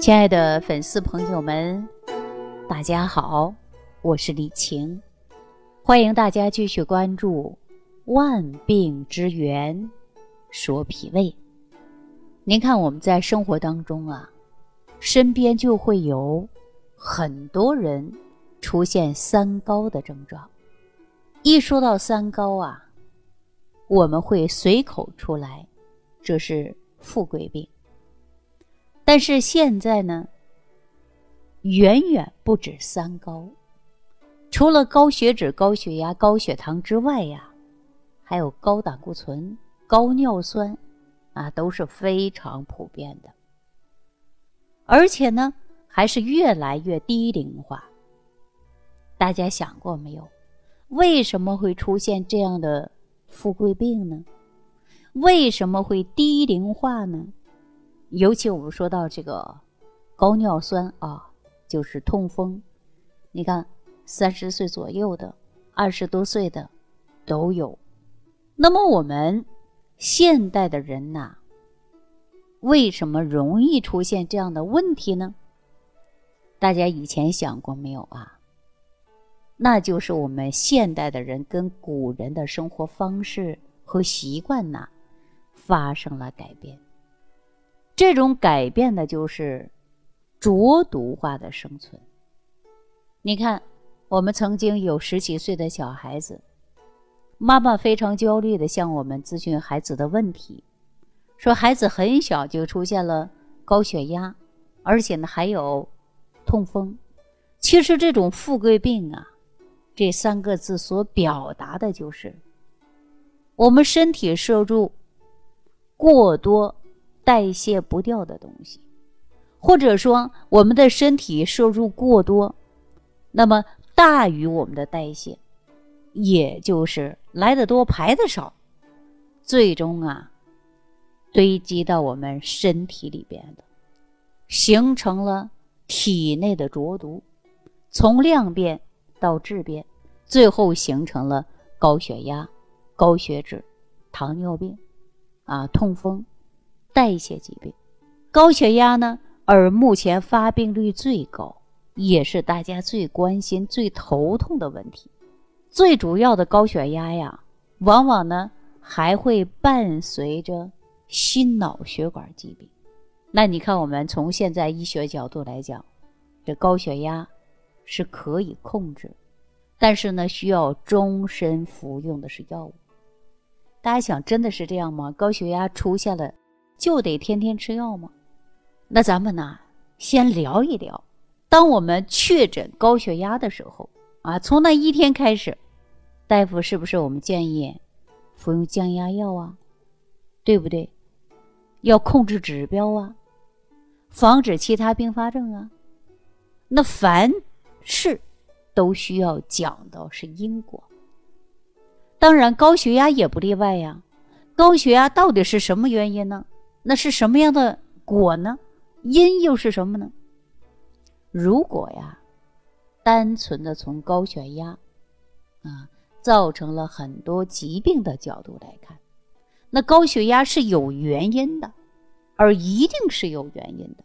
亲爱的粉丝朋友们，大家好，我是李晴，欢迎大家继续关注《万病之源说脾胃》。您看，我们在生活当中啊，身边就会有很多人出现三高的症状。一说到三高啊，我们会随口出来，这是富贵病。但是现在呢，远远不止三高，除了高血脂、高血压、高血糖之外呀，还有高胆固醇、高尿酸，啊，都是非常普遍的。而且呢，还是越来越低龄化。大家想过没有，为什么会出现这样的富贵病呢？为什么会低龄化呢？尤其我们说到这个高尿酸啊，就是痛风，你看三十岁左右的、二十多岁的都有。那么我们现代的人呐，为什么容易出现这样的问题呢？大家以前想过没有啊？那就是我们现代的人跟古人的生活方式和习惯呐发生了改变。这种改变的就是浊毒化的生存。你看，我们曾经有十几岁的小孩子，妈妈非常焦虑的向我们咨询孩子的问题，说孩子很小就出现了高血压，而且呢还有痛风。其实这种富贵病啊，这三个字所表达的就是我们身体摄入过多。代谢不掉的东西，或者说我们的身体摄入过多，那么大于我们的代谢，也就是来的多排的少，最终啊堆积到我们身体里边的，形成了体内的浊毒，从量变到质变，最后形成了高血压、高血脂、糖尿病，啊，痛风。代谢疾病，高血压呢？而目前发病率最高，也是大家最关心、最头痛的问题。最主要的高血压呀，往往呢还会伴随着心脑血管疾病。那你看，我们从现在医学角度来讲，这高血压是可以控制，但是呢，需要终身服用的是药物。大家想，真的是这样吗？高血压出现了？就得天天吃药吗？那咱们呢，先聊一聊。当我们确诊高血压的时候啊，从那一天开始，大夫是不是我们建议服用降压药啊？对不对？要控制指标啊，防止其他并发症啊。那凡事都需要讲的是因果，当然高血压也不例外呀。高血压到底是什么原因呢？那是什么样的果呢？因又是什么呢？如果呀，单纯的从高血压啊造成了很多疾病的角度来看，那高血压是有原因的，而一定是有原因的。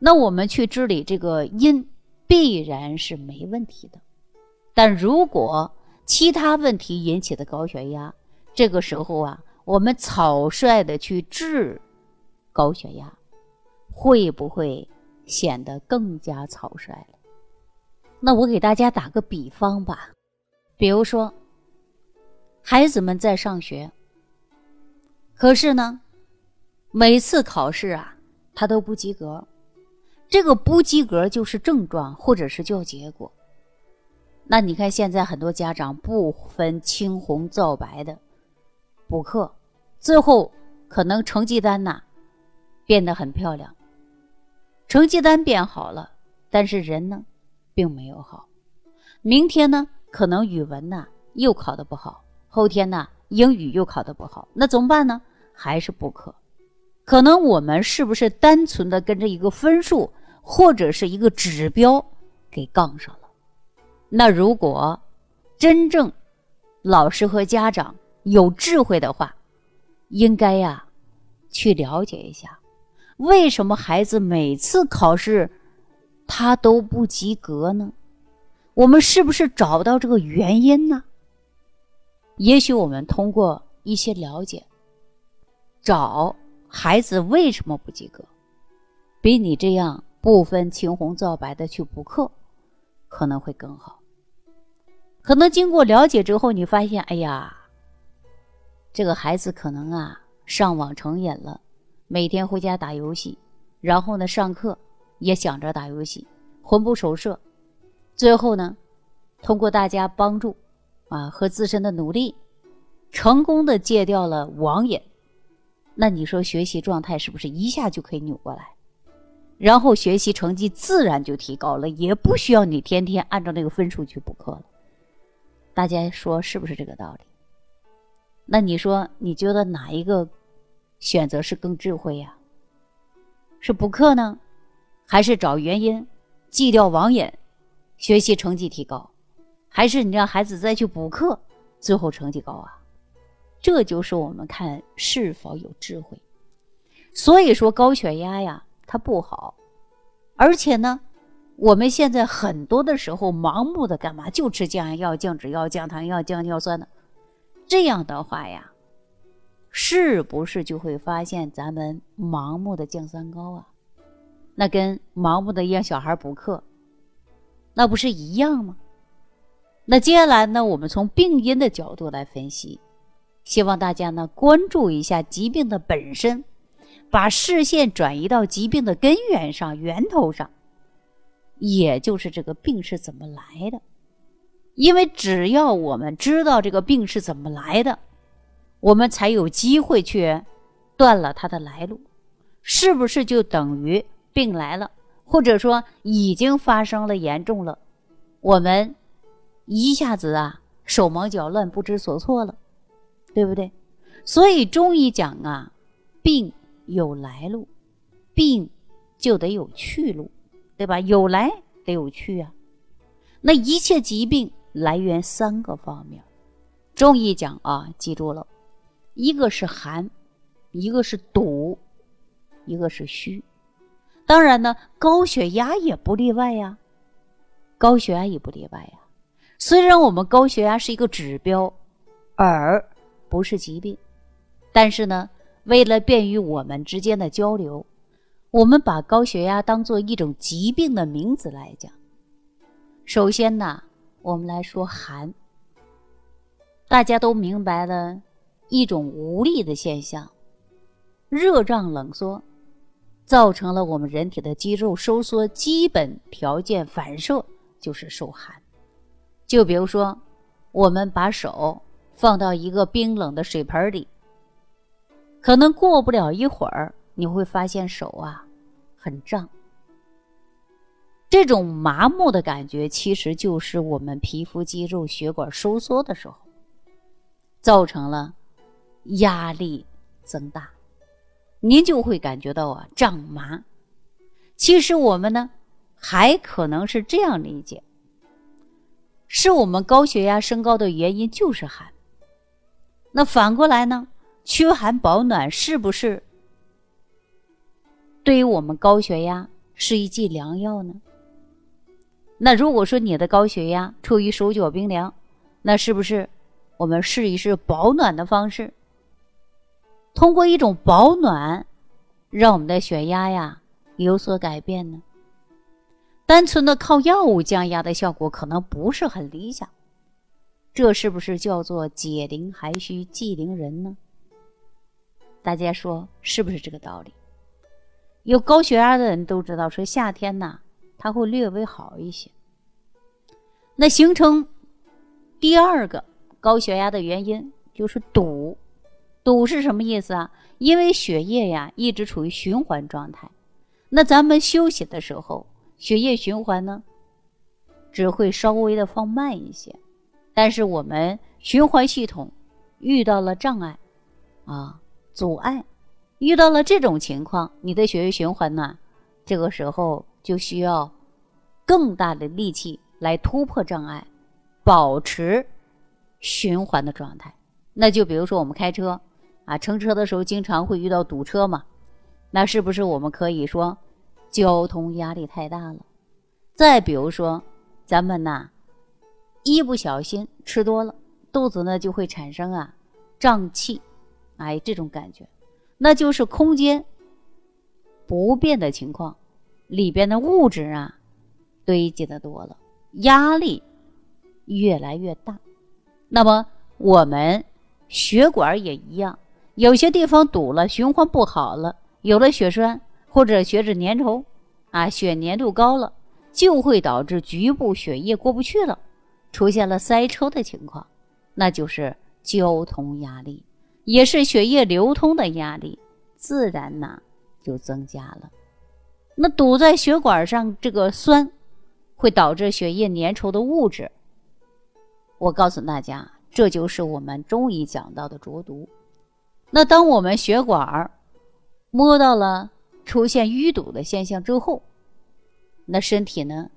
那我们去治理这个因，必然是没问题的。但如果其他问题引起的高血压，这个时候啊。我们草率的去治高血压，会不会显得更加草率了？那我给大家打个比方吧，比如说，孩子们在上学，可是呢，每次考试啊，他都不及格。这个不及格就是症状，或者是叫结果。那你看，现在很多家长不分青红皂白的。补课，最后可能成绩单呐变得很漂亮，成绩单变好了，但是人呢并没有好。明天呢可能语文呐又考得不好，后天呢英语又考得不好，那怎么办呢？还是补课。可能我们是不是单纯的跟着一个分数或者是一个指标给杠上了？那如果真正老师和家长。有智慧的话，应该呀，去了解一下，为什么孩子每次考试他都不及格呢？我们是不是找不到这个原因呢？也许我们通过一些了解，找孩子为什么不及格，比你这样不分青红皂白的去补课，可能会更好。可能经过了解之后，你发现，哎呀，这个孩子可能啊上网成瘾了，每天回家打游戏，然后呢上课也想着打游戏，魂不守舍。最后呢，通过大家帮助，啊和自身的努力，成功的戒掉了网瘾。那你说学习状态是不是一下就可以扭过来？然后学习成绩自然就提高了，也不需要你天天按照那个分数去补课了。大家说是不是这个道理？那你说你觉得哪一个选择是更智慧呀？是补课呢，还是找原因，戒掉网瘾？学习成绩提高，还是你让孩子再去补课，最后成绩高啊？这就是我们看是否有智慧。所以说高血压呀，它不好，而且呢，我们现在很多的时候盲目的干嘛？就吃降压药、降脂药、降糖药、降尿酸的，这样的话呀，是不是就会发现咱们盲目的降三高啊？那跟盲目的让小孩补课。那不是一样吗？那接下来呢？我们从病因的角度来分析，希望大家呢关注一下疾病的本身，把视线转移到疾病的根源上、源头上，也就是这个病是怎么来的。因为只要我们知道这个病是怎么来的，我们才有机会去断了它的来路，是不是就等于病来了？或者说已经发生了严重了，我们一下子啊手忙脚乱不知所措了，对不对？所以中医讲啊，病有来路，病就得有去路，对吧？有来得有去啊。那一切疾病来源三个方面，中医讲啊，记住了，一个是寒，一个是堵，一个是虚。当然呢，高血压也不例外呀，高血压也不例外呀。虽然我们高血压是一个指标，而不是疾病，但是呢，为了便于我们之间的交流，我们把高血压当做一种疾病的名字来讲。首先呢，我们来说寒，大家都明白了一种无力的现象，热胀冷缩。造成了我们人体的肌肉收缩，基本条件反射就是受寒。就比如说，我们把手放到一个冰冷的水盆里，可能过不了一会儿，你会发现手啊很胀。这种麻木的感觉，其实就是我们皮肤、肌肉、血管收缩的时候，造成了压力增大。您就会感觉到啊胀麻。其实我们呢，还可能是这样理解：是我们高血压升高的原因就是寒。那反过来呢，驱寒保暖是不是对于我们高血压是一剂良药呢？那如果说你的高血压处于手脚冰凉，那是不是我们试一试保暖的方式？通过一种保暖，让我们的血压呀有所改变呢。单纯的靠药物降压的效果可能不是很理想，这是不是叫做解铃还需系铃人呢？大家说是不是这个道理？有高血压的人都知道，说夏天呢，它会略微好一些。那形成第二个高血压的原因就是堵。堵是什么意思啊？因为血液呀一直处于循环状态，那咱们休息的时候，血液循环呢只会稍微的放慢一些。但是我们循环系统遇到了障碍啊，阻碍，遇到了这种情况，你的血液循环呢，这个时候就需要更大的力气来突破障碍，保持循环的状态。那就比如说我们开车。啊，乘车的时候经常会遇到堵车嘛，那是不是我们可以说交通压力太大了？再比如说，咱们呐，一不小心吃多了，肚子呢就会产生啊胀气，哎，这种感觉，那就是空间不变的情况，里边的物质啊堆积的多了，压力越来越大。那么我们血管也一样，有些地方堵了，循环不好了，有了血栓或者血脂粘稠，啊，血粘度高了。就会导致局部血液过不去了，出现了塞车的情况，那就是交通压力，也是血液流通的压力，自然呢就增加了。那堵在血管上，这个酸会导致血液粘稠的物质。我告诉大家，这就是我们中医讲到的浊毒。那当我们血管摸到了出现淤堵的现象之后，那身体呢，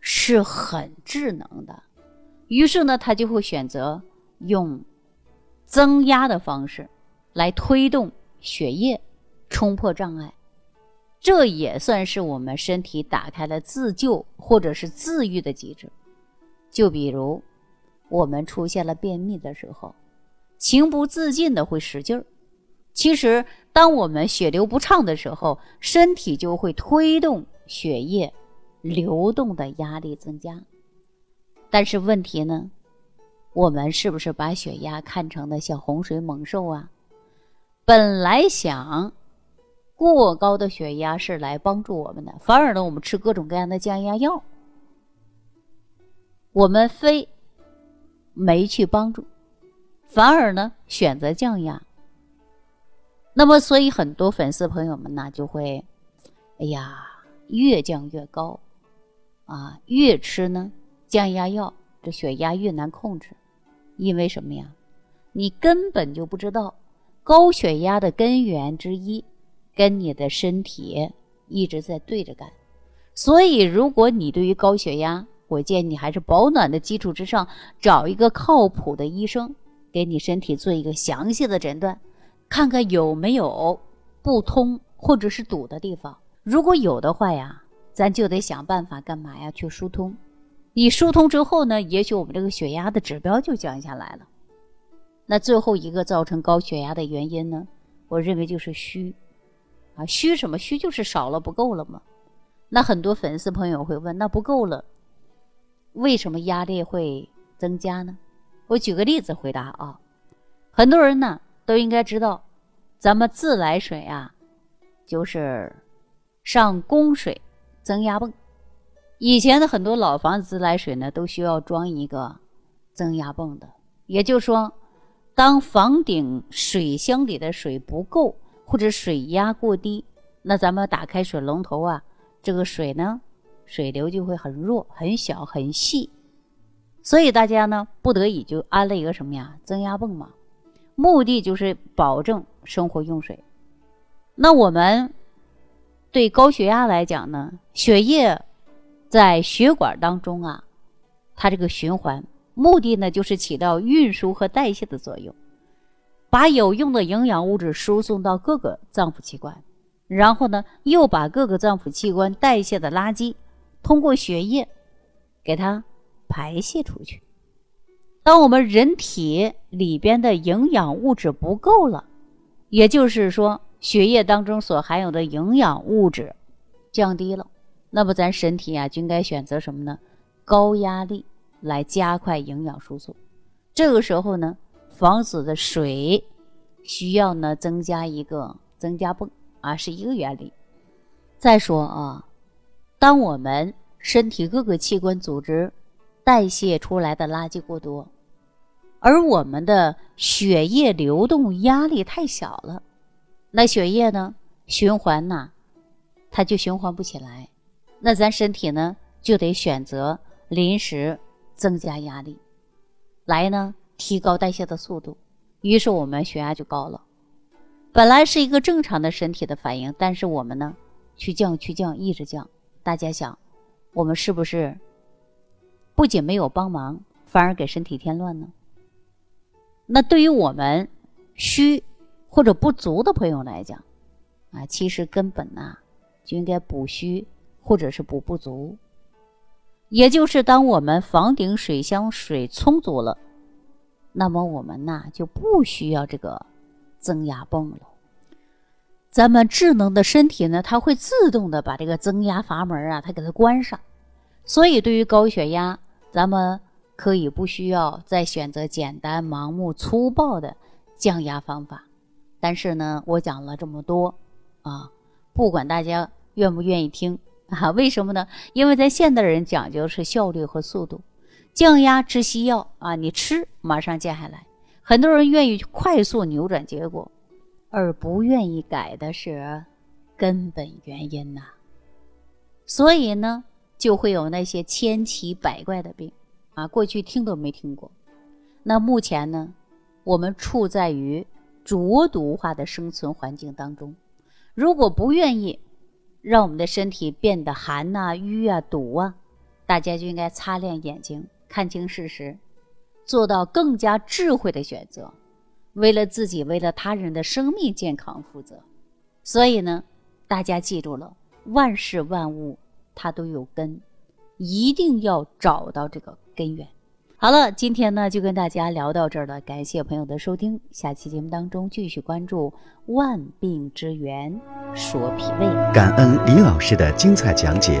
是很智能的，于是呢，他就会选择用增压的方式来推动血液冲破障碍，这也算是我们身体打开了自救或者是自愈的机制。就比如我们出现了便秘的时候，情不自禁的会使劲儿。其实，当我们血流不畅的时候，身体就会推动。血液流动的压力增加，但是问题呢？我们是不是把血压看成了像洪水猛兽啊？本来想过高的血压是来帮助我们的，反而呢，我们吃各种各样的降压药，我们非没去帮助，反而呢选择降压。那么，所以很多粉丝朋友们呢就会，哎呀。越降越高，啊，越吃呢降压药，这血压越难控制。因为什么呀？你根本就不知道高血压的根源之一，跟你的身体一直在对着干。所以，如果你对于高血压，我建议你还是保暖的基础之上，找一个靠谱的医生，给你身体做一个详细的诊断，看看有没有不通或者是堵的地方。如果有的话呀，咱就得想办法干嘛呀？去疏通。你疏通之后呢，也许我们这个血压的指标就降下来了。那最后一个造成高血压的原因呢，我认为就是虚啊，虚什么？虚就是少了，不够了吗。那很多粉丝朋友会问，那不够了，为什么压力会增加呢？我举个例子回答啊。很多人呢都应该知道，咱们自来水啊，就是。上供水增压泵，以前的很多老房子自来水呢，都需要装一个增压泵的。也就是说，当房顶水箱里的水不够或者水压过低，那咱们打开水龙头啊，这个水呢，水流就会很弱、很小、很细。所以大家呢，不得已就安了一个什么呀，增压泵嘛，目的就是保证生活用水。那我们。对高血压来讲呢，血液在血管当中啊，它这个循环目的呢，就是起到运输和代谢的作用，把有用的营养物质输送到各个脏腑器官，然后呢，又把各个脏腑器官代谢的垃圾通过血液给它排泄出去。当我们人体里边的营养物质不够了，也就是说。血液当中所含有的营养物质降低了，那么咱身体啊就应该选择什么呢？高压力来加快营养输送。这个时候呢，房子的水需要呢增加一个增加泵啊，是一个原理。再说啊，当我们身体各个器官组织代谢出来的垃圾过多，而我们的血液流动压力太小了。那血液呢？循环呐，它就循环不起来。那咱身体呢，就得选择临时增加压力，来呢提高代谢的速度。于是我们血压就高了。本来是一个正常的身体的反应，但是我们呢，去降去降，一直降。大家想，我们是不是不仅没有帮忙，反而给身体添乱呢？那对于我们虚。或者不足的朋友来讲，啊，其实根本呐就应该补虚或者是补不足。也就是当我们房顶水箱水充足了，那么我们呐就不需要这个增压泵了。咱们智能的身体呢，它会自动的把这个增压阀门啊，它给它关上。所以对于高血压，咱们可以不需要再选择简单、盲目、粗暴的降压方法。但是呢，我讲了这么多啊，不管大家愿不愿意听。啊，为什么呢？因为在现代人讲究是效率和速度，降压吃西药啊，你吃马上降下来。很多人愿意快速扭转结果，而不愿意改的是根本原因呐。所以呢，就会有那些千奇百怪的病啊，过去听都没听过。那目前呢，我们处在于浊毒化的生存环境当中，如果不愿意。让我们的身体变得寒呐、瘀啊、堵啊，大家就应该擦亮眼睛，看清事实，做到更加智慧的选择，为了自己、为了他人的生命健康负责。所以呢，大家记住了，万事万物它都有根，一定要找到这个根源。好了，今天呢就跟大家聊到这儿了，感谢朋友的收听。下期节目当中继续关注万病之源，说脾胃。感恩李老师的精彩讲解。